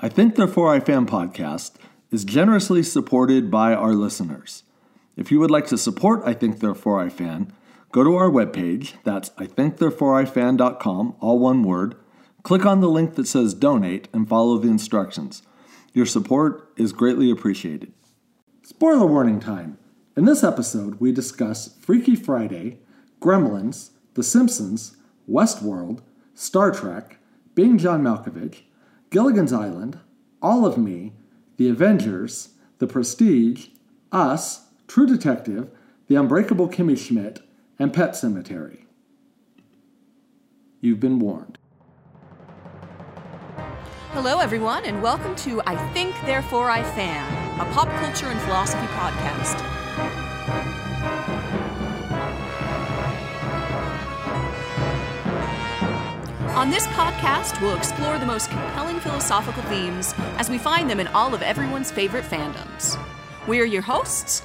I Think Therefore I Fan podcast is generously supported by our listeners. If you would like to support I Think Therefore I Fan, go to our webpage, that's ithinkthereforeifan.com, all one word. Click on the link that says donate and follow the instructions. Your support is greatly appreciated. Spoiler warning time. In this episode, we discuss Freaky Friday, Gremlins, The Simpsons, Westworld, Star Trek, Being John Malkovich, Gilligan's Island, All of Me, The Avengers, The Prestige, Us, True Detective, The Unbreakable Kimmy Schmidt, and Pet Sematary. You've been warned. Hello, everyone, and welcome to I Think, Therefore I Fan, a pop culture and philosophy podcast. On this podcast, we'll explore the most compelling philosophical themes as we find them in all of everyone's favorite fandoms. We are your hosts,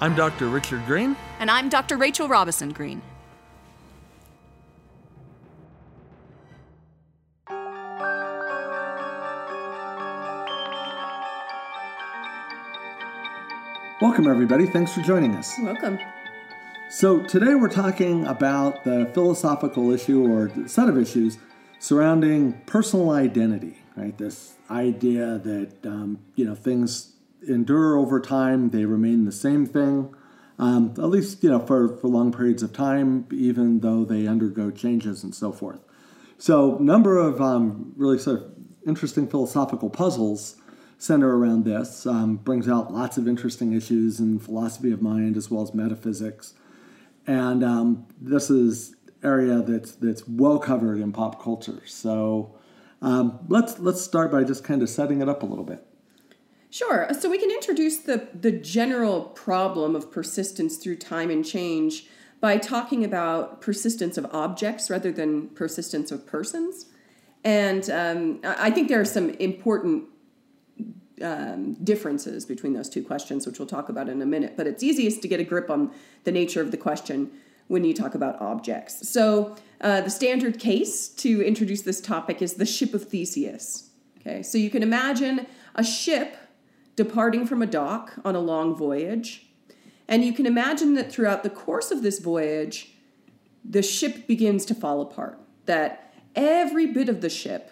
I'm Dr. Richard Greene. and I'm Dr. Rachel Robison Greene. Welcome, everybody. Thanks for joining us. Welcome. So, today we're talking about the philosophical issue or set of issues surrounding personal identity, right? This idea that, um, you know, things endure over time, they remain the same thing, um, at least, you know, for, for long periods of time, even though they undergo changes and so forth. So, number of um, really sort of interesting philosophical puzzles center around this. Um, brings out lots of interesting issues in philosophy of mind as well as metaphysics, and um, this is area that's that's well covered in pop culture. So um, let's let's start by just kind of setting it up a little bit. Sure. So we can introduce the, the general problem of persistence through time and change by talking about persistence of objects rather than persistence of persons. And um, I think there are some important um, differences between those two questions, which we'll talk about in a minute. But it's easiest to get a grip on the nature of the question when you talk about objects. So uh, the standard case to introduce this topic is the ship of Theseus. Okay, so you can imagine a ship departing from a dock on a long voyage, and you can imagine that throughout the course of this voyage, the ship begins to fall apart. That every bit of the ship,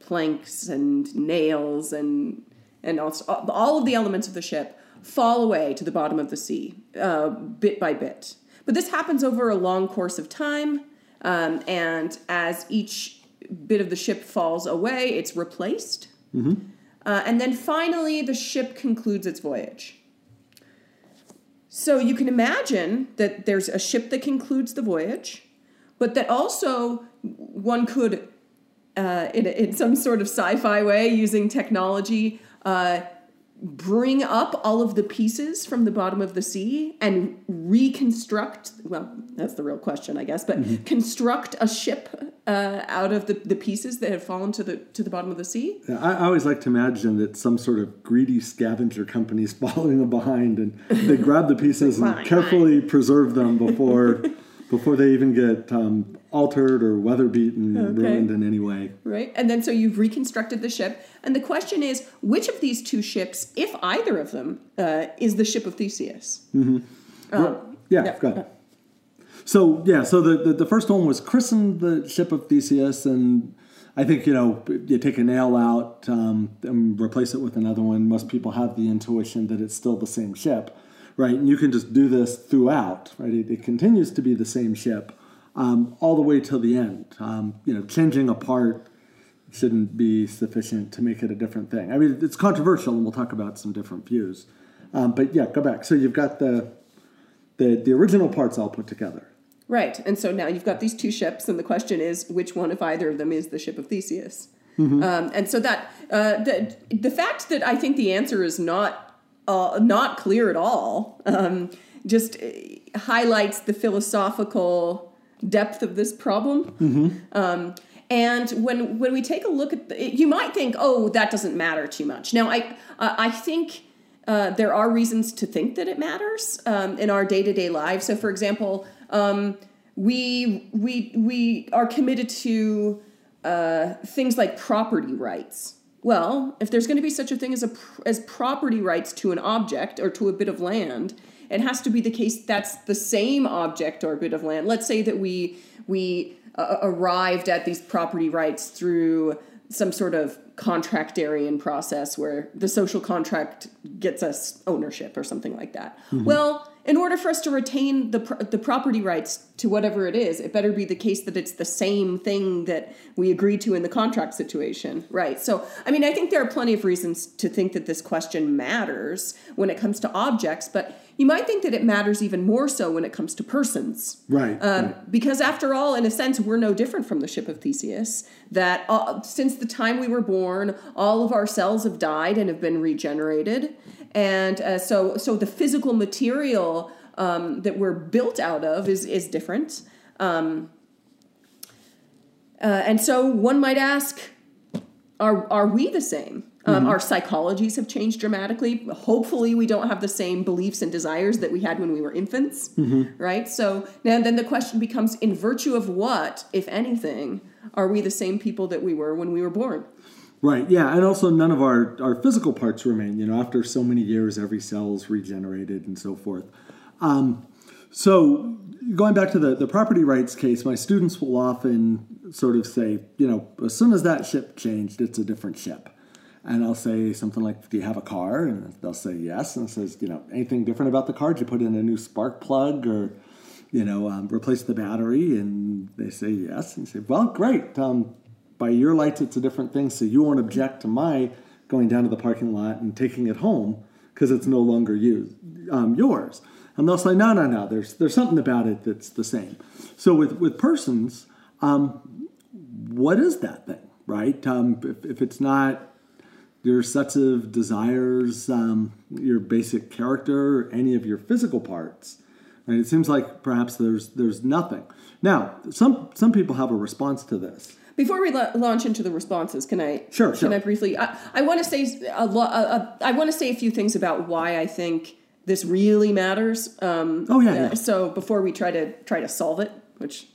planks and nails and and also all of the elements of the ship fall away to the bottom of the sea, uh, bit by bit. But this happens over a long course of time, um, and as each bit of the ship falls away, it's replaced. Uh, and then finally, the ship concludes its voyage. So you can imagine that there's a ship that concludes the voyage, but that also one could, uh, in, in some sort of sci fi way, using technology, uh, bring up all of the pieces from the bottom of the sea and reconstruct well that's the real question i guess but construct a ship uh, out of the, the pieces that have fallen to the to the bottom of the sea? Yeah, I, I always like to imagine that some sort of greedy scavenger company is following them behind, and they grab the pieces and carefully preserve them before before they even get um, altered or weather beaten, Okay. ruined in any way. right and then so you've reconstructed the ship and the question is which of these two ships if either of them uh, is the ship of theseus Um, Yeah, Yeah. go ahead. So yeah, so the, the the first one was christened the ship of Theseus, and I think you know you take a nail out um, and replace it with another one. Most people have the intuition that it's still the same ship, right? And you can just do this throughout, right? It, it continues to be the same ship um, all the way till the end. Um, you know, changing a part shouldn't be sufficient to make it a different thing. I mean, it's controversial, and we'll talk about some different views. Um, but yeah, go back. So you've got the the the original parts all put together. Right. And so now you've got these two ships, and the question is which one, if either of them, is the ship of Theseus? Um, and so that uh, the the fact that I think the answer is not uh, not clear at all um, just uh, highlights the philosophical depth of this problem. Um, and when when we take a look at, the, you might think, oh, that doesn't matter too much. Now, I uh, I think uh, there are reasons to think that it matters um, in our day to day lives. So, for example, um, we we we are committed to uh, things like property rights. well, if there's going to be such a thing as a as property rights to an object or to a bit of land, it has to be the case that's the same object or bit of land. Let's say that we we uh, arrived at these property rights through some sort of contractarian process where the social contract gets us ownership or something like that. Well, in order for us to retain the the property rights to whatever it is, it better be the case that it's the same thing that we agreed to in the contract situation, right? So, I mean, I think there are plenty of reasons to think that this question matters when it comes to objects, but you might think that it matters even more so when it comes to persons. Right. Um, right. Because after all, in a sense, we're no different from the ship of Theseus. That uh, since the time we were born, all of our cells have died and have been regenerated, and uh, so so the physical material um, that we're built out of is is different. Um, uh, and so one might ask, are are we the same? Um, Our psychologies have changed dramatically. Hopefully, we don't have the same beliefs and desires that we had when we were infants, right? So now, then the question becomes: in virtue of what, if anything, are we the same people that we were when we were born? Right, yeah, and also none of our, our physical parts remain. You know, after so many years, every cell's regenerated and so forth. Um, so, going back to the, the property rights case, my students will often sort of say, you know, as soon as that ship changed, it's a different ship. And I'll say something like, Do you have a car? And they'll say yes. And says, You know, anything different about the car? Did you put in a new spark plug or, you know, um, replace the battery? And they say yes. And you say, Well, great. Um, by your lights, it's a different thing. So you won't object to my going down to the parking lot and taking it home because it's no longer you, um, yours. And they'll say, no, no, no. There's there's something about it that's the same. So with with persons, um, what is that thing, right? Um, if, if it's not your sets of desires, um, your basic character, any of your physical parts, right? It seems like perhaps there's there's nothing. Now, some some people have a response to this. Before we la- launch into the responses, can I Sure, can sure. I briefly? I, I want to say a lo- uh, uh, I want to say a few things about why I think this really matters. Um, Oh, yeah, uh, yeah. So before we try to try to solve it, which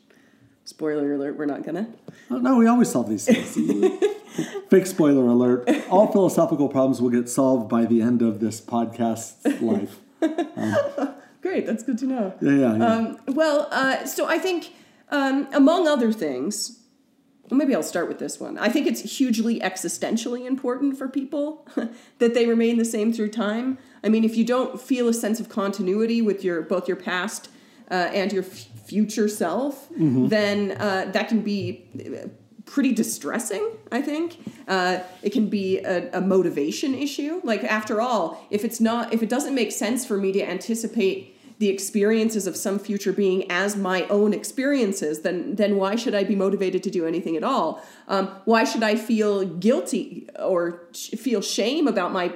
spoiler alert, we're not gonna. Oh, no, we always solve these things. Fake spoiler alert. All philosophical problems will get solved by the end of this podcast's life. Great, that's good to know. Yeah, yeah, yeah. Um, well, uh, so I think, um, among other things, well, maybe I'll start with this one. I think it's hugely existentially important for people that they remain the same through time. I mean, if you don't feel a sense of continuity with your both your past uh, and your f- future self, then uh, that can be uh, pretty distressing. I think uh, it can be a, a motivation issue. Like after all, if it's not, if it doesn't make sense for me to anticipate the experiences of some future being as my own experiences, then then why should I be motivated to do anything at all? Um, why should I feel guilty or sh- feel shame about my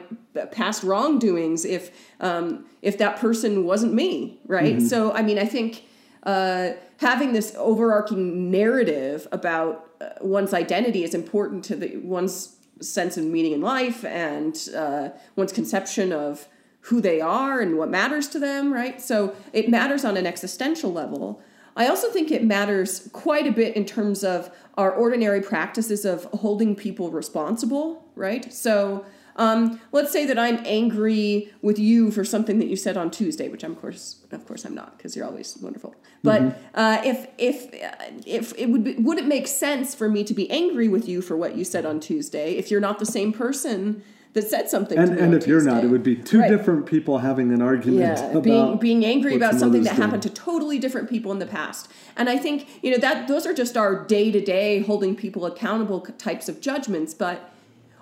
past wrongdoings if um, if that person wasn't me, right? So I mean, I think uh, having this overarching narrative about uh, one's identity is important to the one's sense of meaning in life and uh, one's conception of who they are and what matters to them, right? So it matters on an existential level. I also think it matters quite a bit in terms of our ordinary practices of holding people responsible, right? So um, let's say that I'm angry with you for something that you said on Tuesday, which I'm of course, of course, I'm not because you're always wonderful. But uh, if if uh, if it would be, would it make sense for me to be angry with you for what you said on Tuesday if you're not the same person that said something? and and if you're not, it would be two Right. different people having an argument Yeah, about being being angry about something that did. happened to totally different people in the past. And I think you know that those are just our day to day holding people accountable types of judgments, but.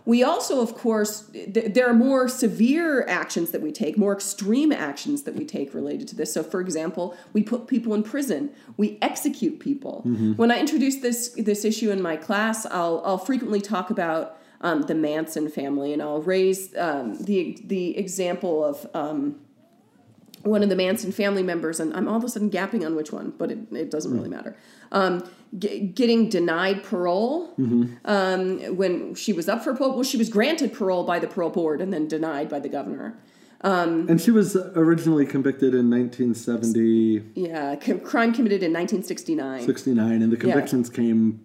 We also, of course, th- there are more severe actions that we take, more extreme actions that we take related to this. So, for example, we put people in prison, we execute people. When I introduce this this issue in my class, I'll I'll frequently talk about um, the Manson family, and I'll raise um, the the example of um, one of the Manson family members, and I'm all of a sudden gapping on which one, but it, it doesn't really matter. Um, g- getting denied parole um, when she was up for parole. Well, she was granted parole by the parole board and then denied by the governor. And she was originally convicted in 1970, Yeah, c- crime committed in 1969. 69, and the convictions came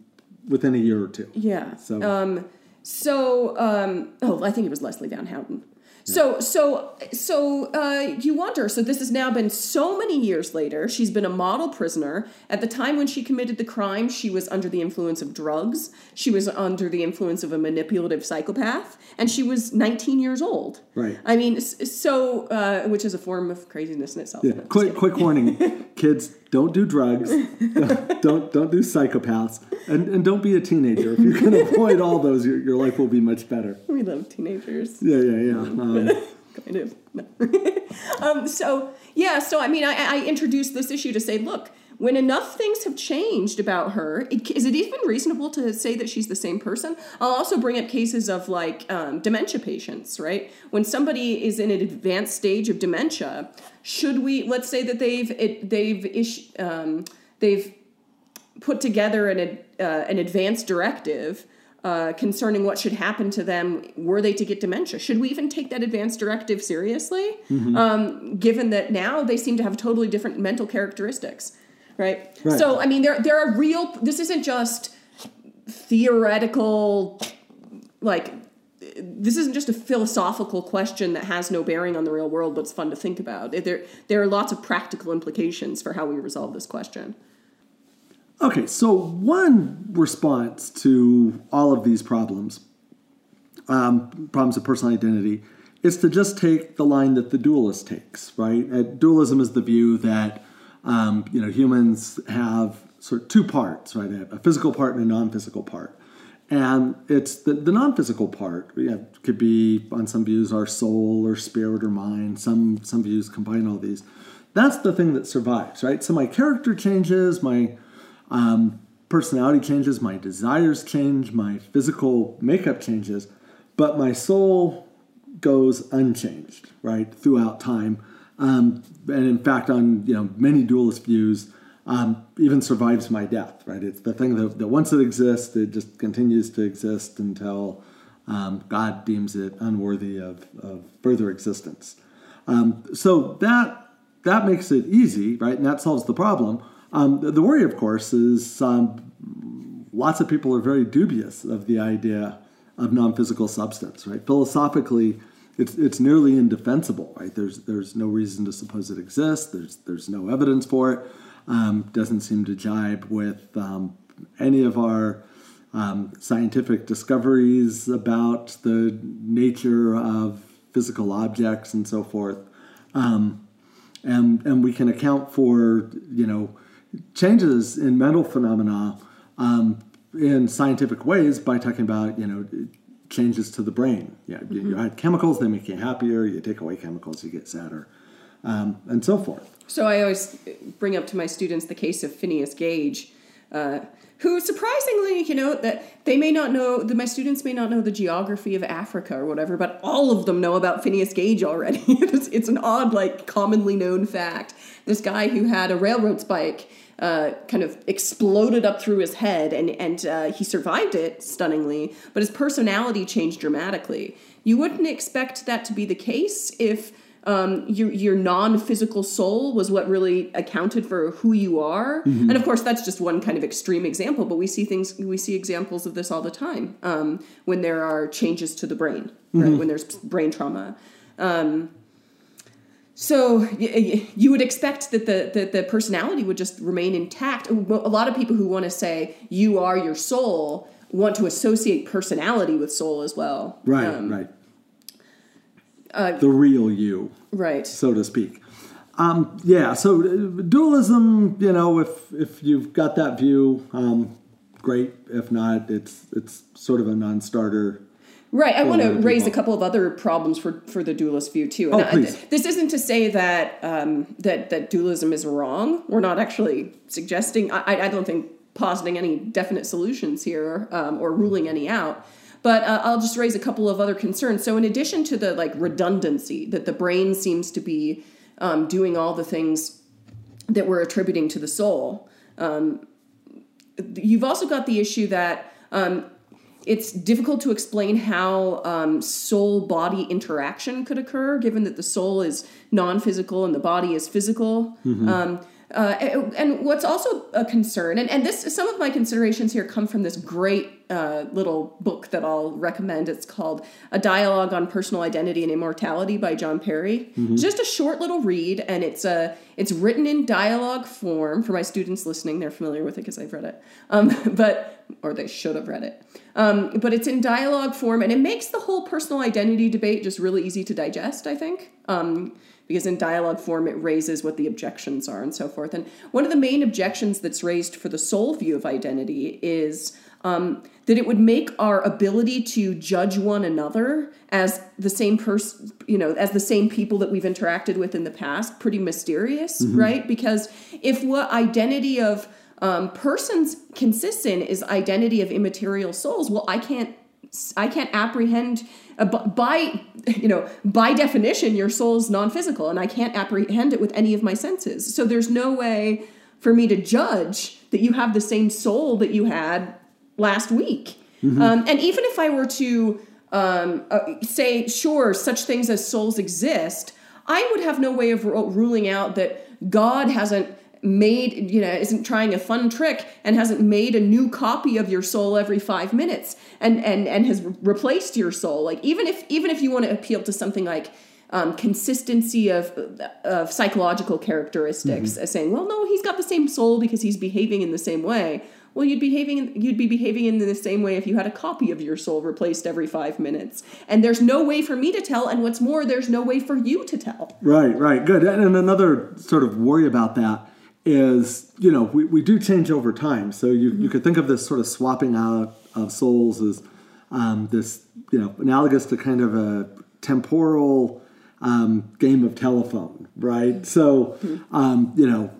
within a year or two. Yeah. So- Um, so um, oh, I think it was Leslie Van Houten. So so so uh, you wonder. So this has now been so many years later. She's been a model prisoner. At the time when she committed the crime, she was under the influence of drugs. She was under the influence of a manipulative psychopath, and she was 19 years old. Right. I mean, so uh, which is a form of craziness in itself. Yeah. Quick, quick warning, kids: don't do drugs, don't don't, don't do psychopaths, and, and don't be a teenager. If you can avoid all those, your, your life will be much better. We love teenagers. Yeah, yeah, yeah. Um, kind of. No. um, so yeah, so I mean, I, I introduced this issue to say, look, when enough things have changed about her, it, is it even reasonable to say that she's the same person? I'll also bring up cases of like um, dementia patients, right? When somebody is in an advanced stage of dementia, should we? Let's say that they've it, they've ish, um, they've put together an ad- uh, an advanced directive uh, concerning what should happen to them were they to get dementia. Should we even take that advanced directive seriously? Um, given that now they seem to have totally different mental characteristics, right? Right. So I mean, there there are real. This isn't just theoretical, like. This isn't just a philosophical question that has no bearing on the real world, but it's fun to think about. There, there are lots of practical implications for how we resolve this question. Okay, so one response to all of these problems, um, problems of personal identity, is to just take the line that the dualist takes, right? Uh, dualism is the view that um, you know humans have sort of two parts, right? A, physical part and a non-physical part, and it's the, the non-physical part yeah, could be on some views our soul or spirit or mind. Some some views combine all these. That's the thing that survives, right? So my character changes, my um, personality changes, my desires change, my physical makeup changes, but my soul goes unchanged, right, throughout time. Um, and in fact, on you know many dualist views, um, even survives my death, right? It's the thing that, that once it exists, it just continues to exist until um, God deems it unworthy of, of further existence. Um, so that that makes it easy, right? And that solves the problem. Um, the, the worry, of course, is um, lots of people are very dubious of the idea of non-physical substance, right? Philosophically, it's it's nearly indefensible, right? There's there's no reason to suppose it exists. There's there's no evidence for it. Um, doesn't seem to jibe with um, any of our um, scientific discoveries about the nature of physical objects and so forth. Um, and and we can account for you know changes in mental phenomena um, in scientific ways by talking about you know changes to the brain. Yeah, you, you add chemicals, they make you happier. You take away chemicals, you get sadder, um, and so forth. So I always bring up to my students the case of Phineas Gage, uh, who surprisingly, you know, that they may not know, that my students may not know the geography of Africa or whatever, but all of them know about Phineas Gage already. it's, it's an odd, like, commonly known fact. This guy who had a railroad spike uh, kind of exploded up through his head, and and uh, he survived it stunningly, but his personality changed dramatically. You wouldn't expect that to be the case if um, your your non-physical soul was what really accounted for who you are. And of course, that's just one kind of extreme example. But we see things, we see examples of this all the time um, when there are changes to the brain, right? When there's brain trauma. Um, so you would expect that the, the the personality would just remain intact. A lot of people who want to say you are your soul want to associate personality with soul as well. Right, Um, right. the real you. right. so to speak. Um, yeah, so uh, dualism, you know, if if you've got that view, um, great. If not, it's it's sort of a non-starter. Right. I want to raise a couple of other problems for, for the dualist view too. Oh, And I- please. this isn't to say that um, that that dualism is wrong. We're not actually suggesting. I, I- I don't think positing any definite solutions here um, or ruling any out. But uh, I'll just raise a couple of other concerns. So in addition to the like redundancy that the brain seems to be um, doing all the things that we're attributing to the soul, um, you've also got the issue that um, it's difficult to explain how um, soul body interaction could occur, given that the soul is non physical and the body is physical. Um, uh, and and what's also a concern, and, and this some of my considerations here come from this great uh, little book that I'll recommend. It's called A Dialogue on Personal Identity and Immortality by John Perry. It's just a short little read, and it's a it's written in dialogue form for my students listening. They're familiar with it because I've read it, um, but or they should have read it. Um, but it's in dialogue form, and it makes the whole personal identity debate just really easy to digest. I think. Um, because in dialogue form it raises what the objections are and so forth. And one of the main objections that's raised for the soul view of identity is um, that it would make our ability to judge one another as the same person, you know, as the same people that we've interacted with in the past, pretty mysterious, right? Because if what identity of um, persons consists in is identity of immaterial souls, well, I can't I can't apprehend by you know by definition your soul is non-physical and I can't apprehend it with any of my senses. So there's no way for me to judge that you have the same soul that you had last week. Um, and even if I were to um, uh, say sure such things as souls exist, I would have no way of ru- ruling out that God hasn't made you know isn't trying a fun trick and hasn't made a new copy of your soul every five minutes and and and has re- replaced your soul. Like even if even if you want to appeal to something like um, consistency of of psychological characteristics as saying well no he's got the same soul because he's behaving in the same way. Well you'd behaving you'd be behaving in the same way if you had a copy of your soul replaced every five minutes. And there's no way for me to tell and what's more there's no way for you to tell. Right, right, good. And and another sort of worry about that is, you know, we, we do change over time. So you, you could think of this sort of swapping out of souls as um, this, you know, analogous to kind of a temporal um, game of telephone, right? So, um, you know,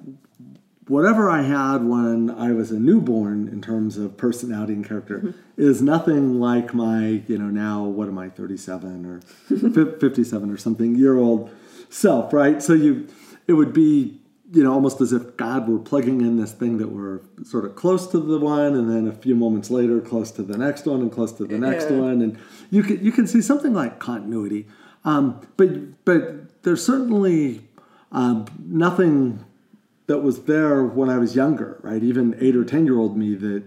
whatever I had when I was a newborn in terms of personality and character is nothing like my, you know, now what am I, 37 or 57 or something year old self, right? So you, it would be, you know, almost as if God were plugging in this thing that were sort of close to the one, and then a few moments later, close to the next one, and close to the next Yeah. one, and you can you can see something like continuity, um, but but there's certainly um, nothing that was there when I was younger, right? Even eight or ten year old me that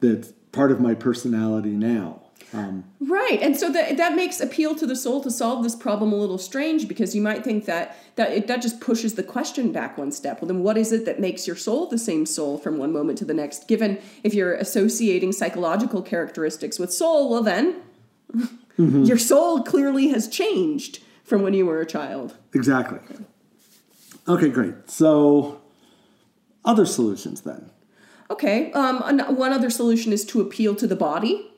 that's part of my personality now. Um, Right, and so that that makes appeal to the soul to solve this problem a little strange because you might think that that it, that just pushes the question back one step. Well, then what is it that makes your soul the same soul from one moment to the next? Given if you're associating psychological characteristics with soul, well then your soul clearly has changed from when you were a child. exactly. Okay, great. So, other solutions then. Okay. Um, one other solution is to appeal to the body.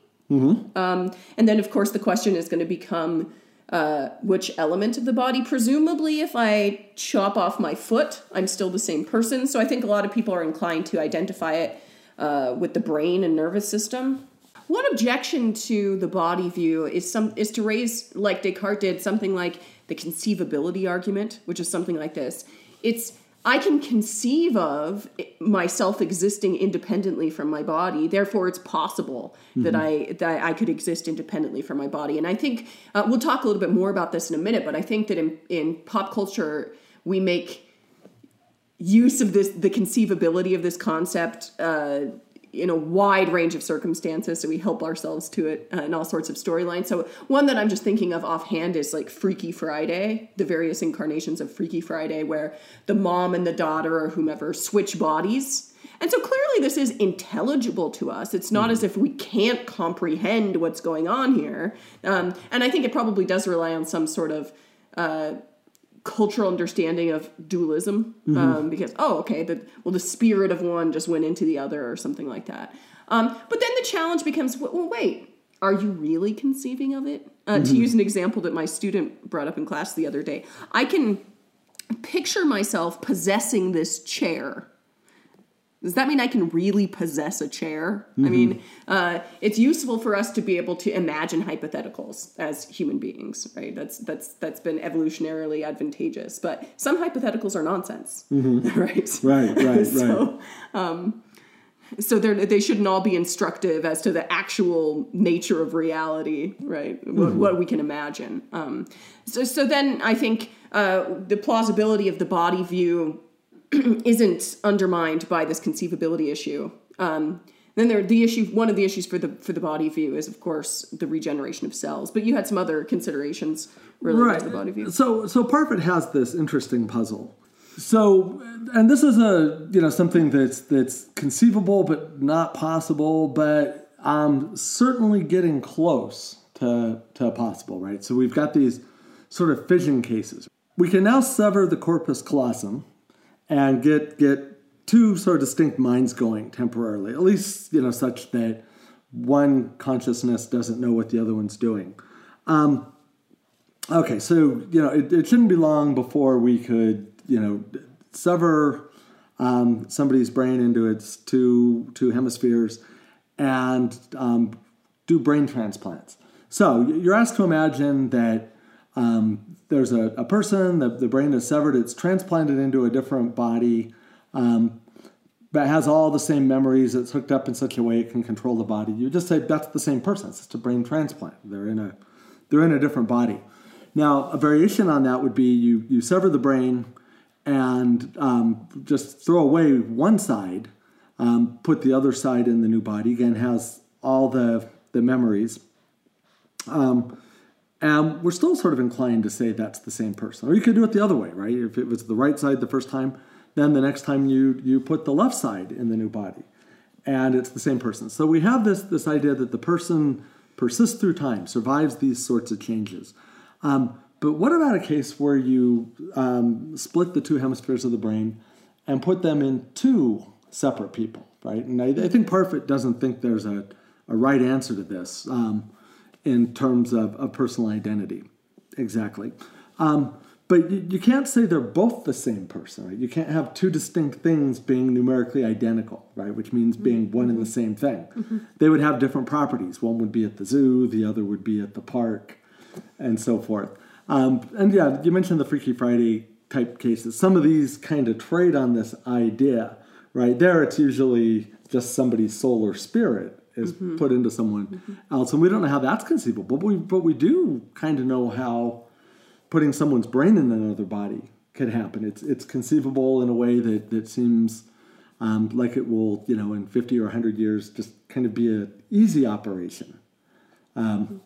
Um, and then, of course, the question is going to become uh, which element of the body. Presumably, if I chop off my foot, I'm still the same person. So I think a lot of people are inclined to identify it uh, with the brain and nervous system. One objection to the body view is some is to raise, like Descartes did, something like the conceivability argument, which is something like this. It's I can conceive of myself existing independently from my body. Therefore, it's possible that I that I could exist independently from my body. And I think uh, we'll talk a little bit more about this in a minute. But I think that in in pop culture, we make use of this the conceivability of this concept uh, in a wide range of circumstances so we help ourselves to it uh, in all sorts of storylines. So one that i'm just thinking of offhand is like freaky friday the various incarnations of freaky friday where the mom and the daughter or whomever switch bodies. And so clearly this is intelligible to us. It's not as if we can't comprehend what's going on here. Um, and i think it probably does rely on some sort of uh, cultural understanding of dualism um, because oh okay the well the spirit of one just went into the other or something like that. Um, but then the challenge becomes well wait are you really conceiving of it? Uh, to use an example that my student brought up in class the other day i can picture myself possessing this chair does that mean I can really possess a chair? I mean, uh, it's useful for us to be able to imagine hypotheticals as human beings, right? That's that's that's been evolutionarily advantageous. But some hypotheticals are nonsense, right? Right, right, so, um, so they're, shouldn't all be instructive as to the actual nature of reality, right? What, what we can imagine. Um, so, so then I think uh, the plausibility of the body view isn't undermined by this conceivability issue. Um, then there, the issue, one of the issues for the for the body view is, of course, the regeneration of cells. But you had some other considerations related to the body view. So, so Parfit has this interesting puzzle. So, and this is a you know something that's that's conceivable but not possible, but um, certainly getting close to to possible, right? So we've got these sort of fission cases. We can now sever the corpus callosum and get get two sort of distinct minds going temporarily, at least you know such that one consciousness doesn't know what the other one's doing. Um, okay, so you know it, it, shouldn't be long before we could you know sever um, somebody's brain into its two two hemispheres and um, do brain transplants. So you're asked to imagine that um, there's a, a person, the, the brain is severed, it's transplanted into a different body um, but has all the same memories. It's hooked up in such a way it can control the body. You just say that's the same person. It's just a brain transplant. They're in a they're in a different body. Now, a variation on that would be you you sever the brain and um, just throw away one side, um, put the other side in the new body. Again, has all the the memories. Um, and we're still sort of inclined to say that's the same person. Or you could do it the other way, right? If it was the right side the first time, then the next time you you put the left side in the new body. And it's the same person. So we have this this idea that the person persists through time survives these sorts of changes. Um, but what about a case where you um, split the two hemispheres of the brain and put them in two separate people right? And i, I think parfit doesn't think there's a, a right answer to this. Um, in terms of, of personal identity exactly um, but you, you can't say they're both the same person, right? You can't have two distinct things being numerically identical, right? Which means being one and the same thing. Mm-hmm. They would have different properties. One would be at the zoo, the other would be at the park, and so forth. Um, and yeah, you mentioned the Freaky Friday type cases. Some of these kind of trade on this idea, right? There, it's usually just somebody's soul or spirit is mm-hmm. put into someone mm-hmm. else, and we don't know how that's conceivable, but we but we do kind of know how putting someone's brain in another body could happen. It's it's conceivable in a way that that seems um, like it will, you know, in 50 or 100 years, just kind of be an easy operation. Um,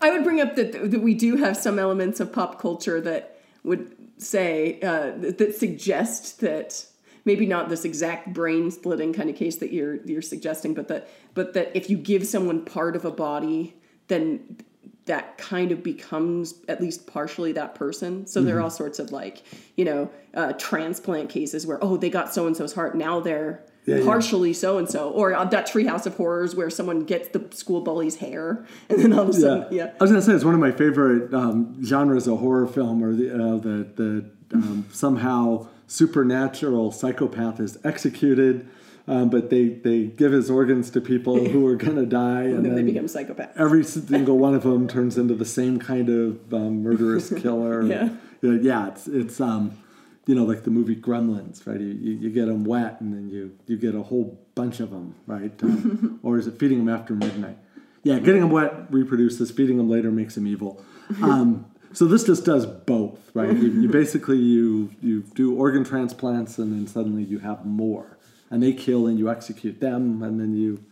I would bring up that that we do have some elements of pop culture that would say uh, that, that suggest that maybe not this exact brain splitting kind of case that you're you're suggesting, but that but that if you give someone part of a body, then that kind of becomes at least partially that person. So mm-hmm. there are mm-hmm. all sorts of like, you know, uh, transplant cases where, oh, they got so and so's heart. Now they're yeah, partially so and so. Or uh, that Treehouse of Horrors where someone gets the school bully's hair and then all of a sudden, yeah. yeah. I was to say, it's one of my favorite um, genres of horror film or the, uh, the, the um, somehow supernatural psychopath is executed um, but they, they give his organs to people who are going to die. and, and then, then, they become psychopaths. Every single one of them turns into the same kind of um, murderous killer. yeah. Yeah, it's, it's um, you know, like the movie Gremlins, right? You, you, you, get them wet and then you, you get a whole bunch of them, right? Um, or is it feeding them after midnight? Yeah, getting them wet reproduces, feeding them later makes them evil. Um, so this just does both, right? You, you, basically you you do organ transplants and then suddenly you have more and they kill and you execute them and then you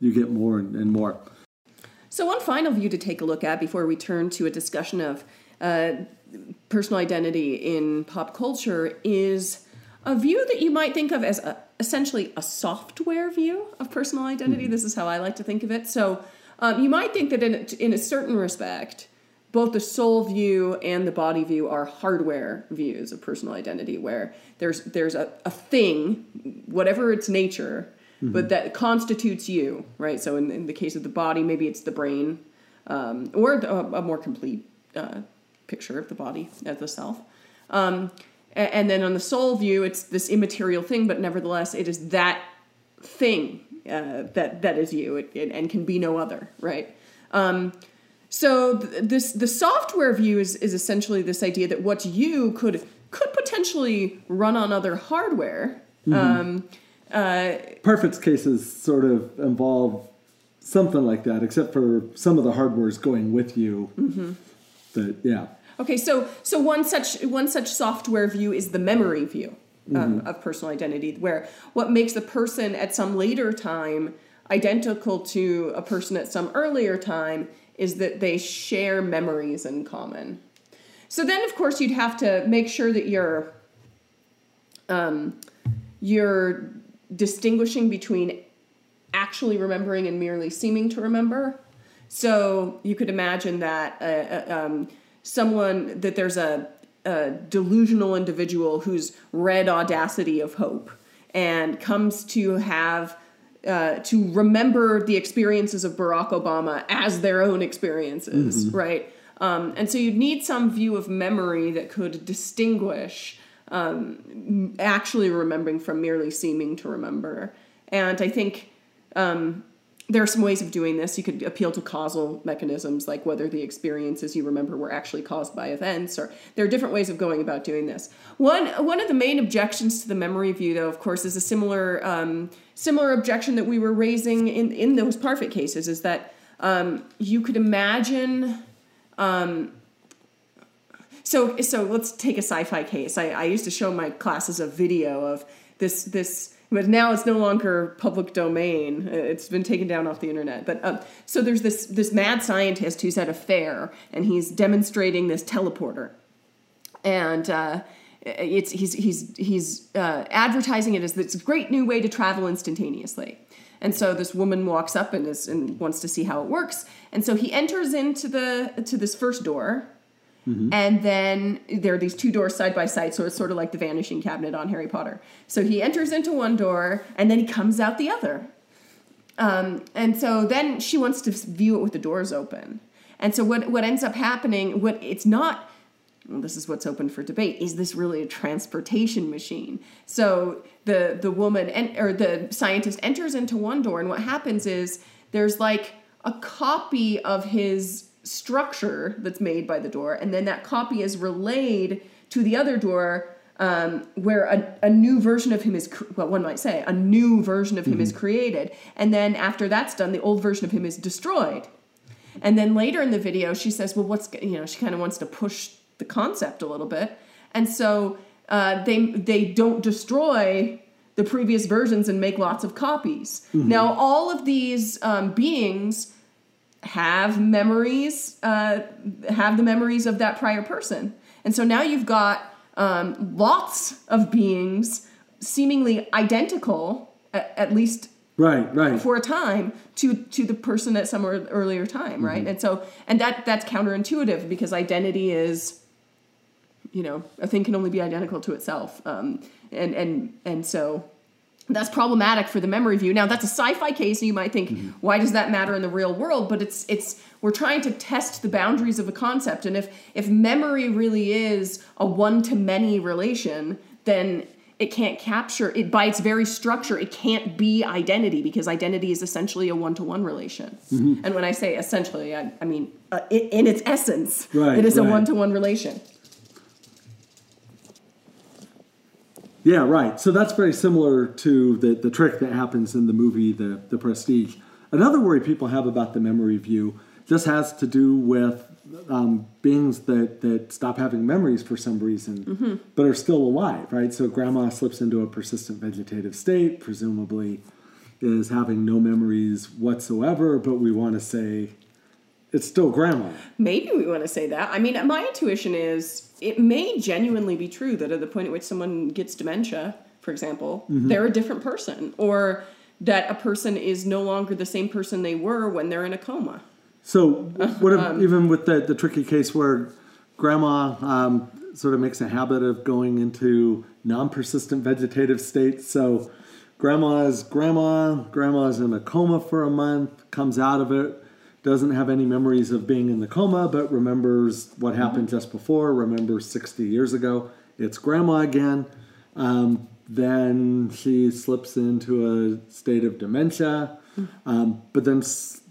you get more and, more so one final view to take a look at before we turn to a discussion of uh, personal identity in pop culture is a view that you might think of as a, essentially a software view of personal identity. Mm-hmm. This is how I like to think of it. So um, you might think that in, in a certain respect, both the soul view and the body view are hardware views of personal identity where there's there's a, a thing whatever its nature mm-hmm. but that constitutes you right? So in, in, the case of the body maybe it's the brain um, or a, a, more complete uh, picture of the body as the self. Um, and, and, then on the soul view it's this immaterial thing but nevertheless it is that thing uh, that that is you. It, it, and can be no other right? Um, so th- this the software view is, is essentially this idea that what you could could potentially run on other hardware. Mm-hmm. Um, uh, Parfit's cases sort of involve something like that, except for some of the hardware is going with you. Mm-hmm. But yeah. Okay, so so one such one such software view is the memory view. um, of personal identity, where what makes a person at some later time identical to a person at some earlier time is that they share memories in common. So then, of course, you'd have to make sure that you're um, you're distinguishing between actually remembering and merely seeming to remember. So you could imagine that uh, uh, um, someone that there's a, a delusional individual who's read Audacity of Hope and comes to have uh, to remember the experiences of Barack Obama as their own experiences, right? Um, and so you'd need some view of memory that could distinguish um, actually remembering from merely seeming to remember. And I think um, there are some ways of doing this. You could appeal to causal mechanisms, like whether the experiences you remember were actually caused by events, or there are different ways of going about doing this. One one of the main objections to the memory view, though, of course, is a similar um, similar objection that we were raising in in those Parfit cases, is that um, you could imagine. Um, so so let's take a sci-fi case. I, I used to show my classes a video of this this but now it's no longer public domain. It's been taken down off the internet. But um, so there's this this mad scientist who's at a fair and he's demonstrating this teleporter, and uh, it's he's he's he's uh, advertising it as this great new way to travel instantaneously. And so this woman walks up and is and wants to see how it works. And so he enters into the to this first door Mm-hmm. And then there are these two doors side by side, so it's sort of like the vanishing cabinet on Harry Potter. So he enters into one door and then he comes out the other. Um, and so then she wants to view it with the doors open. And so what what ends up happening, what it's not well, this is what's open for debate. Is this really a transportation machine? So the the woman and or the scientist enters into one door, and what happens is there's like a copy of his structure that's made by the door, and then that copy is relayed to the other door um, where a, a, new version of him is, well, one might say, a new version of him mm-hmm. is created. And then after that's done, the old version of him is destroyed. And then later in the video, she says, well, what's, you know, she kind of wants to push the concept a little bit. And so uh, they, they don't destroy the previous versions and make lots of copies. Mm-hmm. Now, all of these um, beings have memories, uh, have the memories of that prior person. And so now you've got um, lots of beings seemingly identical, at, at, least right, right, for a time, to to the person at some earlier time, right? Mm-hmm. And so, and that that's counterintuitive because identity is, you know, a thing can only be identical to itself, um, and and and so that's problematic for the memory view. Now that's a sci-fi case, and you might think, mm-hmm. why does that matter in the real world? But it's it's we're trying to test the boundaries of a concept, and if if memory really is a one-to-many relation, then it can't capture it by its very structure. It can't be identity because identity is essentially a one-to-one relation. Mm-hmm. And when I say essentially, I, I mean uh, in, in, its essence, right, it is right. a one-to-one relation. Yeah, right. So that's very similar to the, the trick that happens in the movie The, the Prestige. Another worry people have about the memory view just has to do with um, beings that, that stop having memories for some reason, mm-hmm. but are still alive, right? So grandma slips into a persistent vegetative state, presumably is having no memories whatsoever, but we want to say it's still grandma. Maybe we want to say that. I mean, my intuition is it may genuinely be true that at the point at which someone gets dementia, for example, mm-hmm. they're a different person, or that a person is no longer the same person they were when they're in a coma. So, what if, um, even with the, the tricky case where grandma um, sort of makes a habit of going into non persistent vegetative states? So, grandma's grandma, grandma's in a coma for a month, comes out of it doesn't have any memories of being in the coma, but remembers what happened mm-hmm. just before, remembers 60 years ago. It's grandma again. Um, then she slips into a state of dementia, mm. um, but then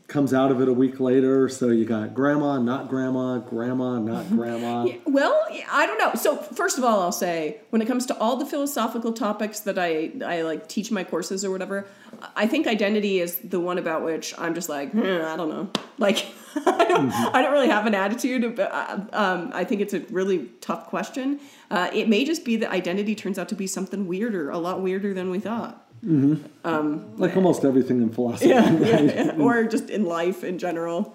comes out of it a week later. So you got grandma, not grandma, grandma, not mm-hmm. grandma. Yeah, well, I don't know. So first of all, I'll say when it comes to all the philosophical topics that I I like teach my courses or whatever, I think identity is the one about which I'm just like hmm, I don't know. Like I, don't, I don't really have an attitude, but uh, um, I think it's a really tough question. Uh, it may just be that identity turns out to be something weirder, a lot weirder than we thought. Like almost everything in philosophy. Yeah, right? yeah, yeah. or just in life in general.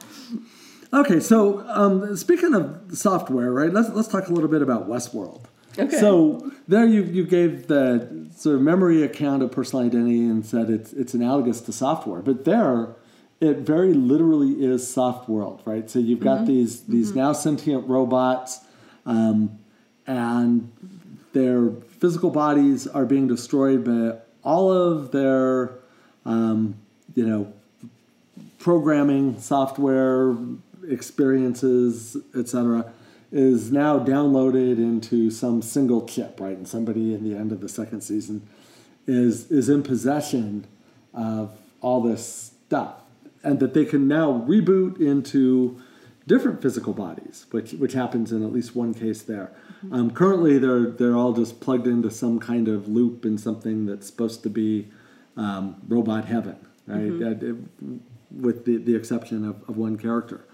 Okay, so um, speaking of software, right? Let's let's talk a little bit about Westworld. Okay. So there you you gave the sort of memory account of personal identity and said it's it's analogous to software, but there it very literally is soft world, right? So you've got these these now sentient robots, um, and their physical bodies are being destroyed, but all of their um, you know programming software experiences etc is now downloaded into some single chip right? And somebody in the end of the second season is is in possession of all this stuff and that they can now reboot into different physical bodies which which happens in at least one case there um, currently they're they're all just plugged into some kind of loop in something that's supposed to be um, robot heaven right That- it- with the, the exception of, of one character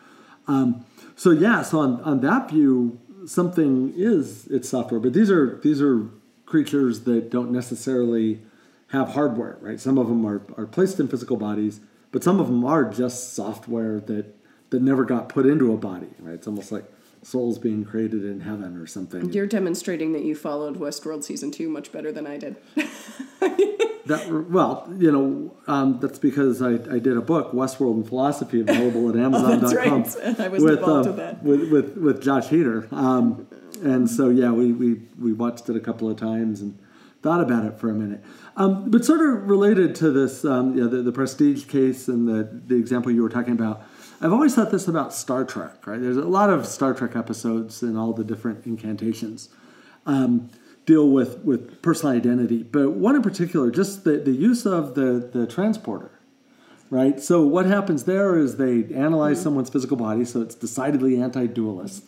um, so yeah, so on, on that view, something is it's software, but these are these are creatures that don't necessarily have hardware, right? Some of them are, are placed in physical bodies, but some of them are just software that that never got put into a body, right? It's almost like souls being created in heaven or something. You're demonstrating that you followed Westworld season two much better than I did. That well, you know, um, that's because I, I did a book, Westworld and Philosophy, available at Amazon.com. that's right. I was involved with that. With, with with Josh Heter, um, and so yeah, we, we we watched it a couple of times and thought about it for a minute. Um, but sort of related to this, um, yeah, the, the Prestige case and the the example you were talking about. I've always thought this about Star Trek. Right, there's a lot of Star Trek episodes and all the different incantations. Um, deal with with personal identity, but one in particular, just the, the use of the the transporter, right? So what happens there is they analyze someone's physical body, so it's decidedly anti-dualist,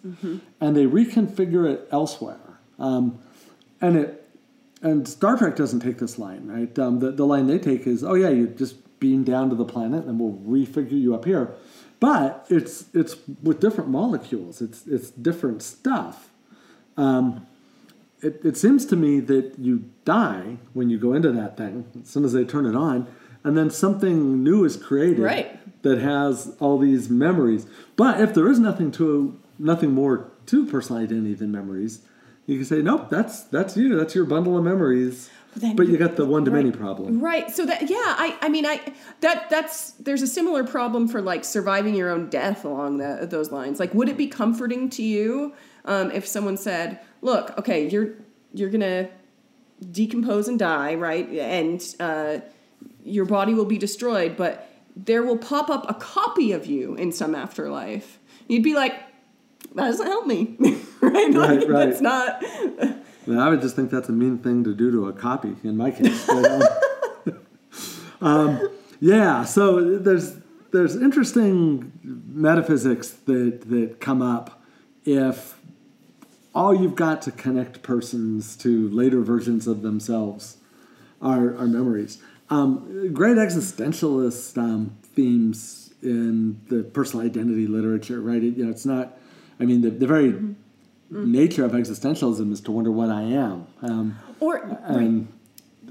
and they reconfigure it elsewhere, um, and it and Star Trek doesn't take this line, right? Um, the the line they take is, oh yeah, you just beam down to the planet, and we'll refigure you up here, but it's it's with different molecules, it's it's different stuff. Um, it, it seems to me that you die when you go into that thing as soon as they turn it on and then something new is created Right. that has all these memories. But if there is nothing to nothing more to personal identity than memories you can say nope that's that's you. That's your bundle of memories then but you got the one-to-many right. problem Right. So that yeah, I I mean I that that's there's a similar problem for like surviving your own death along that those lines. Like would it be comforting to you um, if someone said, "Look, okay, you're you're going to decompose and die, right? And uh, your body will be destroyed, but there will pop up a copy of you in some afterlife." You'd be like, "That doesn't help me." right? Like, Right, right. That's not And I would just think that's a mean thing to do to a copy in my case. But, um, um, yeah, so there's there's interesting metaphysics that that come up if all you've got to connect persons to later versions of themselves are, are memories. Um, great existentialist um, themes in the personal identity literature, right? It, you know, it's not. I mean, the, the very nature of existentialism is to wonder what I am, um, or and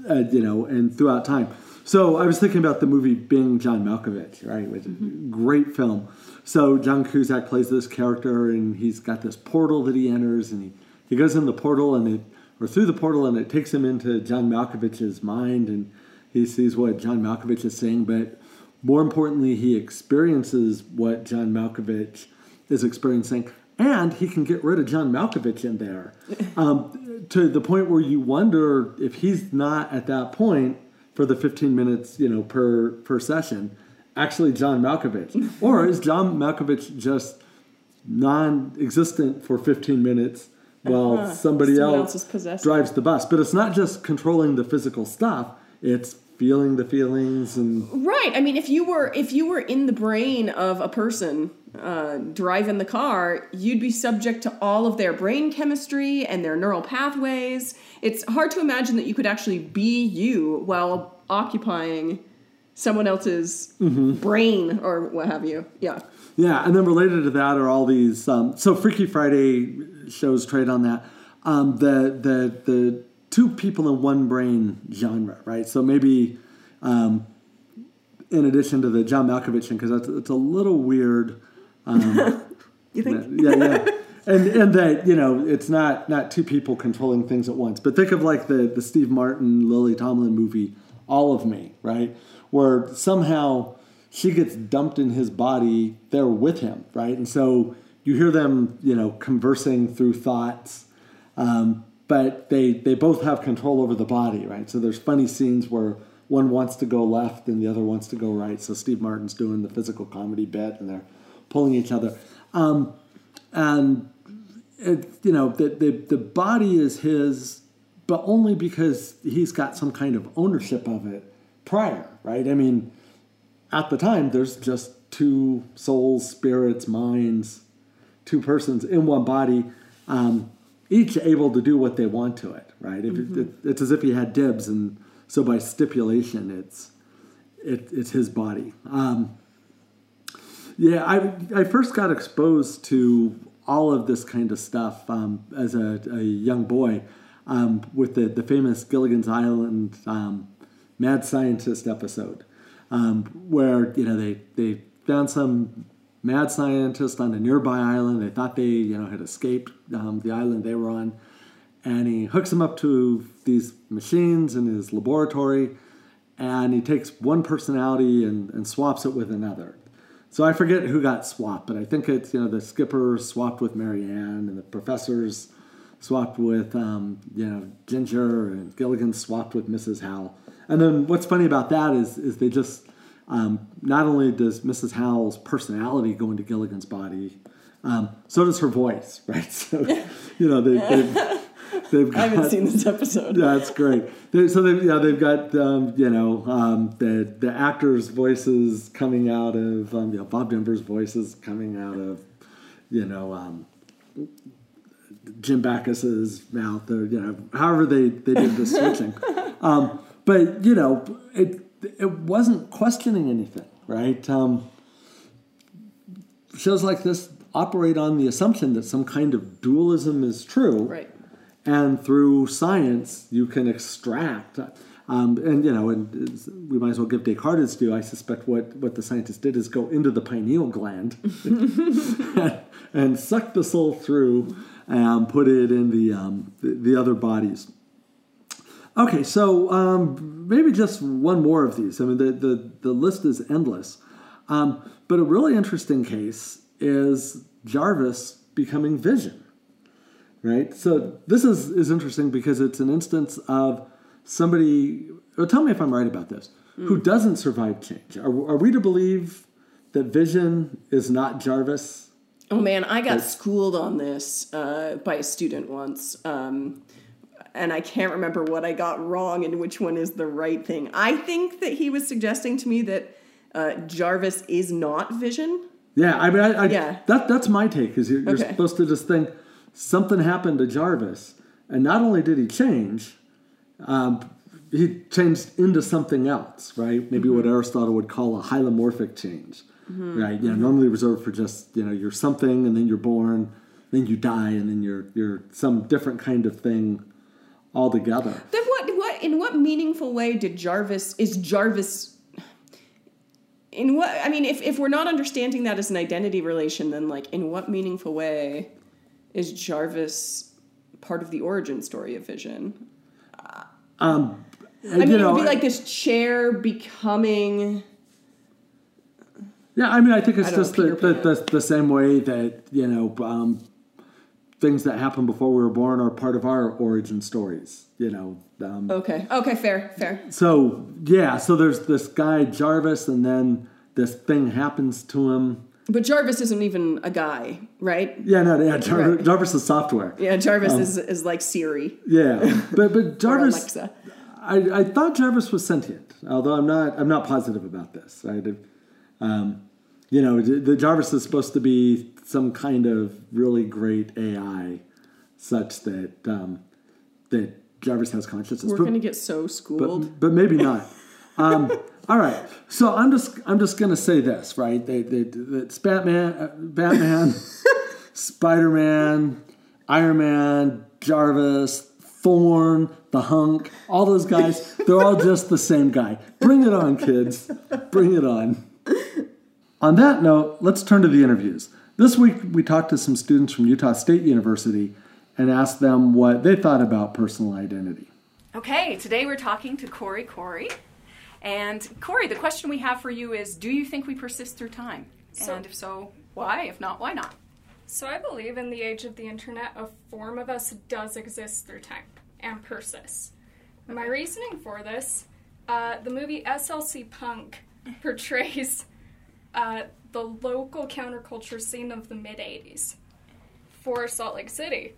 uh, you know, and throughout time. So I was thinking about the movie Being John Malkovich, right? Which is a great film. So John Cusack plays this character, and he's got this portal that he enters, and he, he goes in the portal, and it or through the portal, and it takes him into John Malkovich's mind, and he sees what John Malkovich is saying, but more importantly, he experiences what John Malkovich is experiencing, and he can get rid of John Malkovich in there um, to the point where you wonder if he's not at that point for the 15 minutes, you know, per per session, actually John Malkovich, or is John Malkovich just non-existent for 15 minutes while Uh-huh. somebody Someone else, else drives the bus? But it's not just controlling the physical stuff; it's feeling the feelings and Right. I mean, if you were if you were in the brain of a person uh, driving the car, you'd be subject to all of their brain chemistry and their neural pathways. It's hard to imagine that you could actually be you while occupying someone else's brain or what have you. Yeah. Yeah, and then related to that are all these. Um, so Freaky Friday shows trade on that. Um, the the the two people in one brain genre, right? So maybe um, in addition to the John Malkovich thing, because it's, it's a little weird. Um, You think? yeah, yeah. And and that you know it's not not two people controlling things at once. But think of like the the Steve Martin Lily Tomlin movie, All of Me, right? Where somehow she gets dumped in his body there with him, right? And so you hear them, you know, conversing through thoughts, um, but they they both have control over the body, right? So there's funny scenes where one wants to go left and the other wants to go right. So Steve Martin's doing the physical comedy bit, and they're pulling each other. Um, and it, you know the, the the body is his, but only because he's got some kind of ownership of it prior, right? I mean, at the time, there's just two souls, spirits, minds, two persons in one body, um, each able to do what they want to it, right? If it, it, it's as if he had dibs, and so by stipulation, it's it, it's his body. Um, yeah, I I first got exposed to all of this kind of stuff um, as a, a young boy um, with the, the famous Gilligan's Island um, mad scientist episode, um, where you know they they found some mad scientist on a nearby island. They thought they you know had escaped um, the island they were on, and he hooks them up to these machines in his laboratory, and he takes one personality and, and swaps it with another. So I forget who got swapped, but I think it's you know the skipper swapped with Mary Ann and the professors swapped with um, you know Ginger and Gilligan swapped with Mrs. Howell. And then what's funny about that is is they just um, not only does Mrs. Howell's personality go into Gilligan's body, um, so does her voice, right? So you know they, they've, they've got, I haven't seen this episode. yeah, that's great. They, so they've, yeah, they've got um, you know um, the the actors' voices coming out of um, you know, Bob Denver's voices coming out of you know um, Jim Backus's mouth, or you know however they they did the switching. um, but you know it it wasn't questioning anything, right? Um, shows like this operate on the assumption that some kind of dualism is true, Right. and through science you can extract um, and you know and we might as well give descartes his due i suspect what, what the scientist did is go into the pineal gland and, and suck the soul through and put it in the, um, the, the other bodies okay so um, maybe just one more of these i mean the, the, the list is endless um, but a really interesting case is jarvis becoming vision right? So this is, is interesting because it's an instance of somebody. Well, tell me if I'm right about this. Who doesn't survive change? Are, are we to believe that Vision is not Jarvis? Oh man, I got schooled on this uh, by a student once. Um, and I can't remember what I got wrong and which one is the right thing. I think that he was suggesting to me that uh, Jarvis is not Vision. Yeah, I mean, I, I, Yeah. that that's my take. Is you're, you're Okay. supposed to just think something happened to Jarvis, and not only did he change, um, he changed into something else, right? Maybe what Mm-hmm. Aristotle would call a hylomorphic change, right? You know, normally reserved for just you know you're something, and then you're born, then you die, and then you're you're some different kind of thing altogether. Then what? What? In what meaningful way did Jarvis? Is Jarvis? In what? I mean, if if we're not understanding that as an identity relation, then like, in what meaningful way is Jarvis part of the origin story of Vision? Um, I mean, you it would be like this chair becoming. Yeah, I mean, I think it's know, just the, the, the, the same way that, you know, um, things that happened before we were born are part of our origin stories, you know. Um, Okay. Okay. Fair. Fair. So, yeah, so there's this guy, Jarvis, and then this thing happens to him. But Jarvis isn't even a guy, right? Yeah, no, yeah, Jar- Right. Jarvis is software. Yeah. Jarvis is is like Siri Yeah, but but Jarvis, Alexa. I, I thought Jarvis was sentient, although I'm not I'm not positive about this. Right? Um, you know, the Jarvis is supposed to be some kind of really great AI, such that um, that Jarvis has consciousness. We're gonna get so schooled. but, but maybe not. Um, All right. So I'm just I'm just gonna say this, right? They, they, it's Batman, uh, Batman, Spider Man, Iron Man, Jarvis, Thorn, the Hunk, all those guys. They're all just the same guy. Bring it on, kids. Bring it on. On that note, let's turn to the interviews. This week we talked to some students from Utah State University and asked them what they thought about personal identity. Okay, today we're talking to Corey Corey. And Corey, the question we have for you is Do you think we persist through time? So- and if so, why? If not, why not? So I believe in the age of the internet, a form of us does exist through time and persists. My reasoning for this, uh, the movie SLC Punk portrays uh, the local counterculture scene of the mid 80s for Salt Lake City.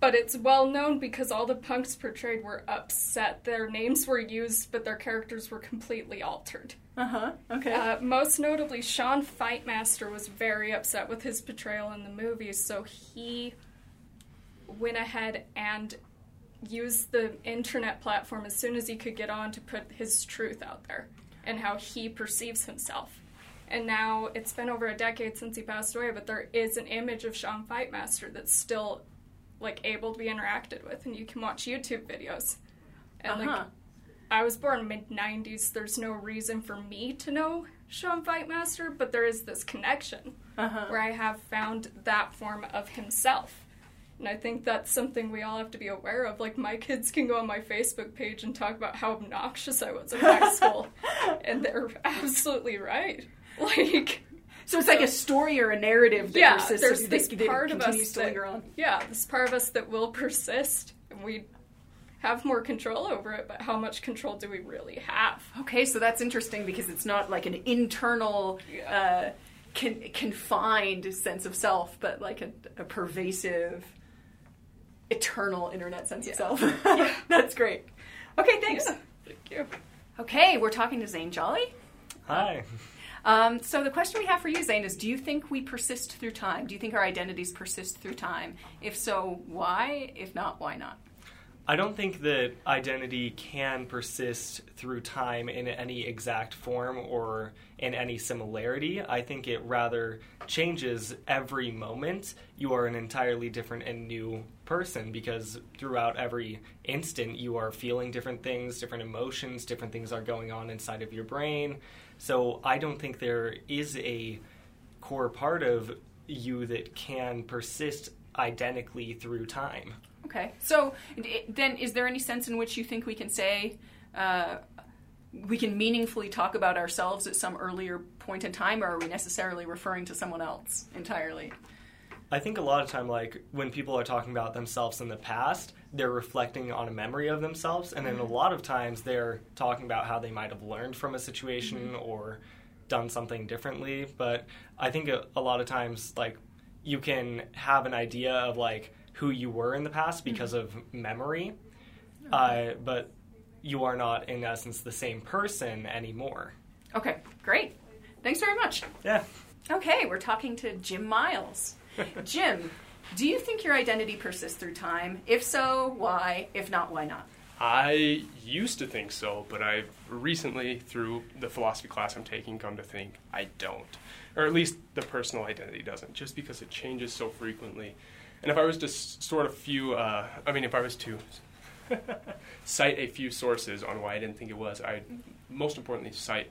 But it's well known because all the punks portrayed were upset. Their names were used, but their characters were completely altered. Uh huh. Okay. Uh, most notably, Sean Fightmaster was very upset with his portrayal in the movie, so he went ahead and used the internet platform as soon as he could get on to put his truth out there and how he perceives himself. And now it's been over a decade since he passed away, but there is an image of Sean Fightmaster that's still like able to be interacted with, and you can watch YouTube videos. And Uh-huh. like I was born mid 90s. There's no reason for me to know Sean Fightmaster, but there is this connection Uh-huh. where I have found that form of himself. And I think that's something we all have to be aware of. Like, my kids can go on my Facebook page and talk about how obnoxious I was in high school, and they're absolutely right. Like, so it's like a story or a narrative that yeah, persists there's this that part of continues us to that, linger on. yeah, this part of us that will persist, and we have more control over it. But how much control do we really have? Okay, so that's interesting because it's not like an internal, uh, con- confined sense of self, but like a, a pervasive, eternal internet sense of self. that's great. Okay, thanks. Yeah, thank you. Okay, we're talking to Zane Jolly. Hi. Um, so the question we have for you, Zane, is: Do you think we persist through time? Do you think our identities persist through time? If so, why? If not, why not? I don't think that identity can persist through time in any exact form or in any similarity. I think it rather changes every moment. You are an entirely different and new person because throughout every instant you are feeling different things, different emotions, different things are going on inside of your brain. So I don't think there is a core part of you that can persist identically through time. Okay. So i- then, is there any sense in which you think we can say uh, we can meaningfully talk about ourselves at some earlier point in time, or are we necessarily referring to someone else entirely? I think a lot of time, like when people are talking about themselves in the past, they're reflecting on a memory of themselves, and then a lot of times they're talking about how they might have learned from a situation or done something differently. But I think a, a lot of times, like you can have an idea of like who you were in the past because of memory, uh, but you are not, in essence, the same person anymore. Okay, great. Thanks very much. Yeah. Okay, we're talking to Jim Miles. Jim, do you think your identity persists through time? If so, why? If not, why not? I used to think so, but I've recently, through the philosophy class I'm taking, come to think I don't. Or at least the personal identity doesn't, just because it changes so frequently. And if I was to sort of few, uh, I mean, if I was to cite a few sources on why I didn't think it was, I'd most importantly cite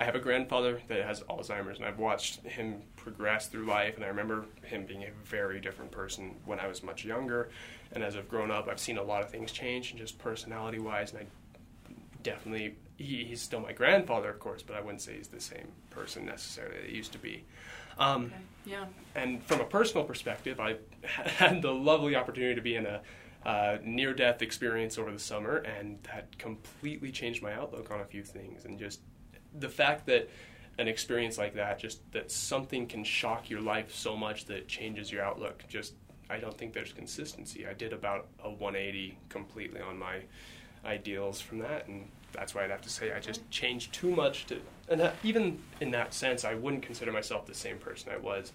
I have a grandfather that has Alzheimer's, and I've watched him progress through life, and I remember him being a very different person when I was much younger. And as I've grown up, I've seen a lot of things change, and just personality wise, and I definitely, he, he's still my grandfather, of course, but I wouldn't say he's the same person necessarily that he used to be. Um, Yeah. and from a personal perspective, I had the lovely opportunity to be in a uh, near death experience over the summer, and that completely changed my outlook on a few things. And just the fact that an experience like that, just that something can shock your life so much that it changes your outlook, just I don't think there's consistency. I did about a 180 completely on my ideals from that, and that's why I'd have to say I just changed too much to. And that, even in that sense, I wouldn't consider myself the same person I was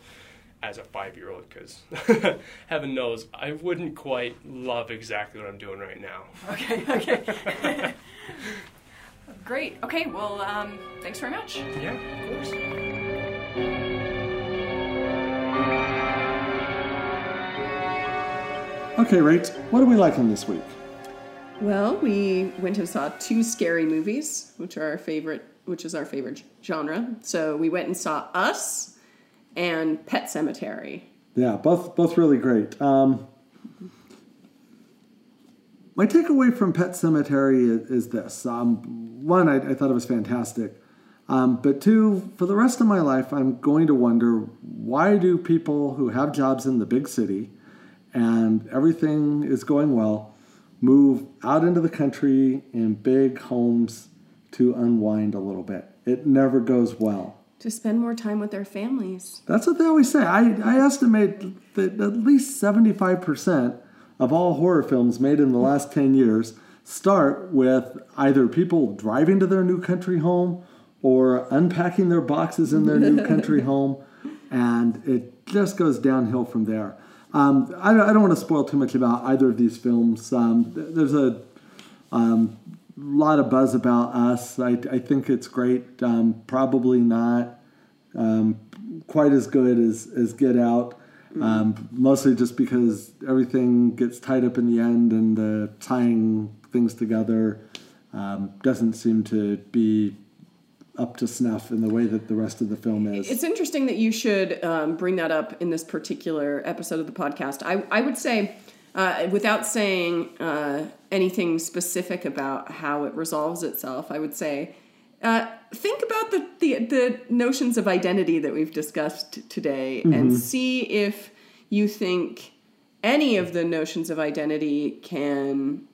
as a five-year-old because heaven knows I wouldn't quite love exactly what I'm doing right now. Okay, okay. Great. Okay. Well, um, thanks very much. Yeah, of course. Okay, Rach, what are we liking this week? Well, we went and saw two scary movies, which are our favorite, which is our favorite genre. So we went and saw Us and Pet Sematary. Yeah, both both really great. Um, my takeaway from Pet Sematary is, is this: um, one, I, I thought it was fantastic, um, but two, for the rest of my life, I'm going to wonder why do people who have jobs in the big city and everything is going well move out into the country in big homes to unwind a little bit? It never goes well. To spend more time with their families. That's what they always say. I, I estimate that at least 75% of all horror films made in the last 10 years start with either people driving to their new country home or unpacking their boxes in their new country home, and it just goes downhill from there. Um, I, don't- I don't want to spoil too much about either of these films. Um, th- there's a um, lot of buzz about us. I, I think it's great. Um, probably not um, quite as good as, as Get Out. Um, mostly just because everything gets tied up in the end and the tying things together um, doesn't seem to be up to snuff in the way that the rest of the film is. It's interesting that you should um, bring that up in this particular episode of the podcast. I, I would say, uh, without saying uh, anything specific about how it resolves itself, I would say, uh, think about the, the, the notions of identity that we've discussed today and see if you think any of the notions of identity can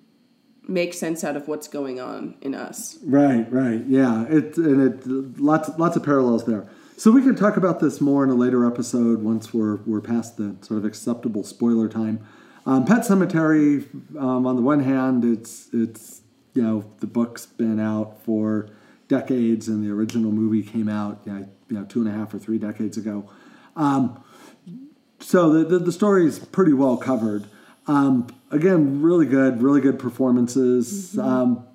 make sense out of what's going on in us. Right, right, yeah. It and it lots lots of parallels there. So we can talk about this more in a later episode once we're we're past the sort of acceptable spoiler time. Um, Pet Sematary, um, on the one hand, it's it's you know the book's been out for decades, and the original movie came out you know, you know two and a half or three decades ago. Um, so the, the, the story is pretty well covered. Um, again, really good, really good performances. Um,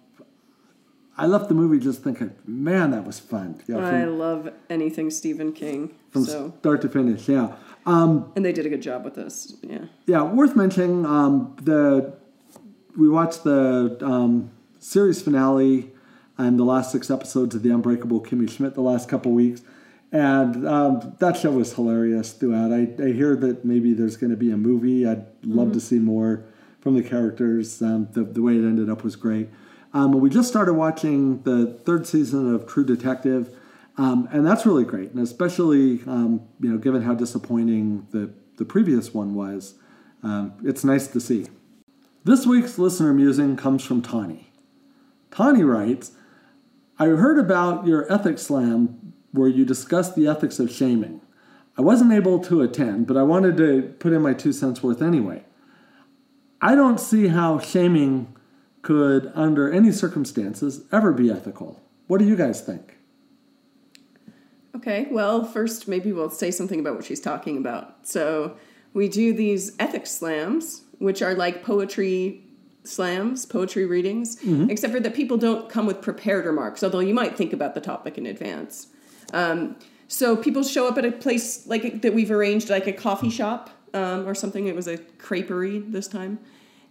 I left the movie just thinking, man, that was fun. Know, I from, love anything Stephen King. from so start to finish, yeah. Um, and they did a good job with this. Yeah. yeah, worth mentioning. Um, the we watched the um, series finale and the last six episodes of the Unbreakable Kimmy Schmidt the last couple weeks, and um, that show was hilarious throughout. I, I hear that maybe there's going to be a movie. I'd love to see more from the characters. Um, the the way it ended up was great. Um, we just started watching the third season of True Detective. Um, and that's really great, and especially um, you know, given how disappointing the the previous one was, um, it's nice to see. This week's listener musing comes from Tawny. Tawny writes, "I heard about your ethics slam where you discussed the ethics of shaming. I wasn't able to attend, but I wanted to put in my two cents worth anyway. I don't see how shaming could, under any circumstances, ever be ethical. What do you guys think?" Okay, well, first maybe we'll say something about what she's talking about. So we do these ethics slams, which are like poetry slams, poetry readings, mm-hmm. except for that people don't come with prepared remarks, although you might think about the topic in advance. Um, so people show up at a place like that we've arranged, like a coffee shop um, or something. It was a creperie this time,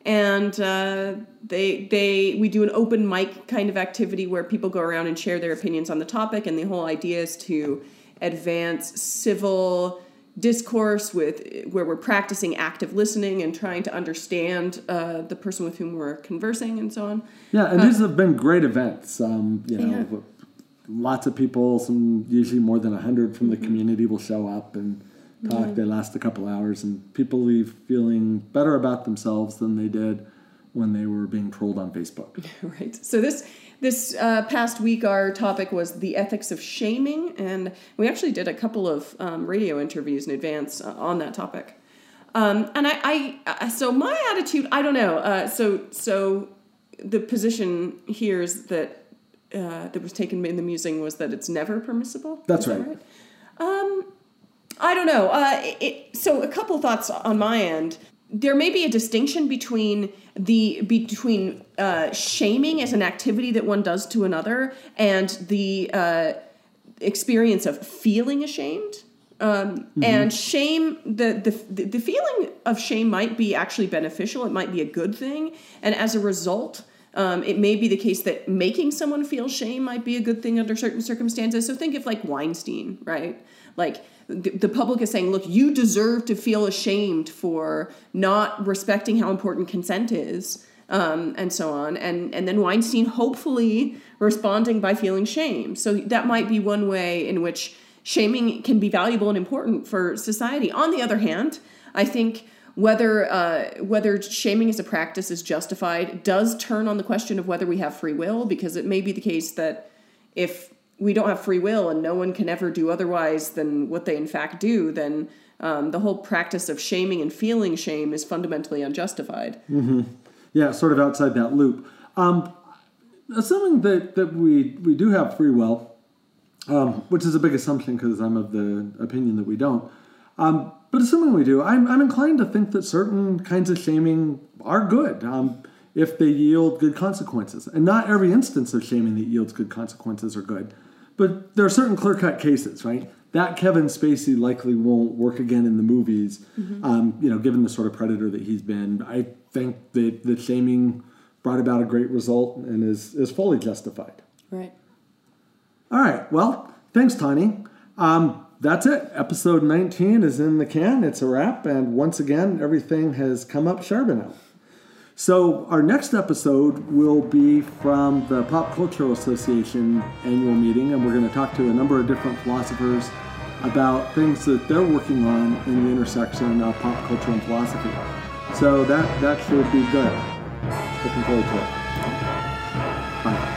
and uh, they they we do an open mic kind of activity where people go around and share their opinions on the topic, and the whole idea is to advance civil discourse with where we're practicing active listening and trying to understand uh, the person with whom we're conversing and so on. Yeah, and these have been great events. Um, you know, Yeah. Lots of people, some usually more than hundred from the community will show up and talk. They last a couple hours, and people leave feeling better about themselves than they did when they were being trolled on Facebook. right. So this this uh, past week, our topic was the ethics of shaming, and we actually did a couple of um, radio interviews in advance uh, on that topic. Um, and I, I, uh, so my attitude, I don't know. Uh, so, so the position here is that uh, that was taken in the musing was that it's never permissible. That's that right. Um, I don't know. Uh, it, so a couple thoughts on my end. there may be a distinction between the between uh, shaming as an activity that one does to another and the uh, experience of feeling ashamed. Um, mm-hmm. And shame, the, the the feeling of shame might be actually beneficial. It might be a good thing, and as a result, um, it may be the case that making someone feel shame might be a good thing under certain circumstances. So think of like Weinstein, right? Like the public is saying, look, you deserve to feel ashamed for not respecting how important consent is, um, and so on. And, and then Weinstein hopefully responding by feeling shame. So that might be one way in which shaming can be valuable and important for society. On the other hand, I think whether uh, whether shaming as a practice is justified does turn on the question of whether we have free will, because it may be the case that if we don't have free will and no one can ever do otherwise than what they in fact do, then um, the whole practice of shaming and feeling shame is fundamentally unjustified. Mm-hmm. Yeah, sort of outside that loop. Um, assuming that, that we, we do have free will, um, which is a big assumption because I'm of the opinion that we don't, um, but assuming we do, I'm, I'm inclined to think that certain kinds of shaming are good um, if they yield good consequences. And not every instance of shaming that yields good consequences are good. But there are certain clear cut cases, right? That Kevin Spacey likely won't work again in the movies, mm-hmm. um, you know, given the sort of predator that he's been. I think that the shaming brought about a great result and is, is fully justified. Right. All right. Well, thanks, Tani. Um, that's it. Episode 19 is in the can. It's a wrap. And once again, everything has come up Charbonneau. So, our next episode will be from the Pop Cultural Association annual meeting, and we're going to talk to a number of different philosophers about things that they're working on in the intersection of pop culture and philosophy. So, that, that should be good. Looking forward to it.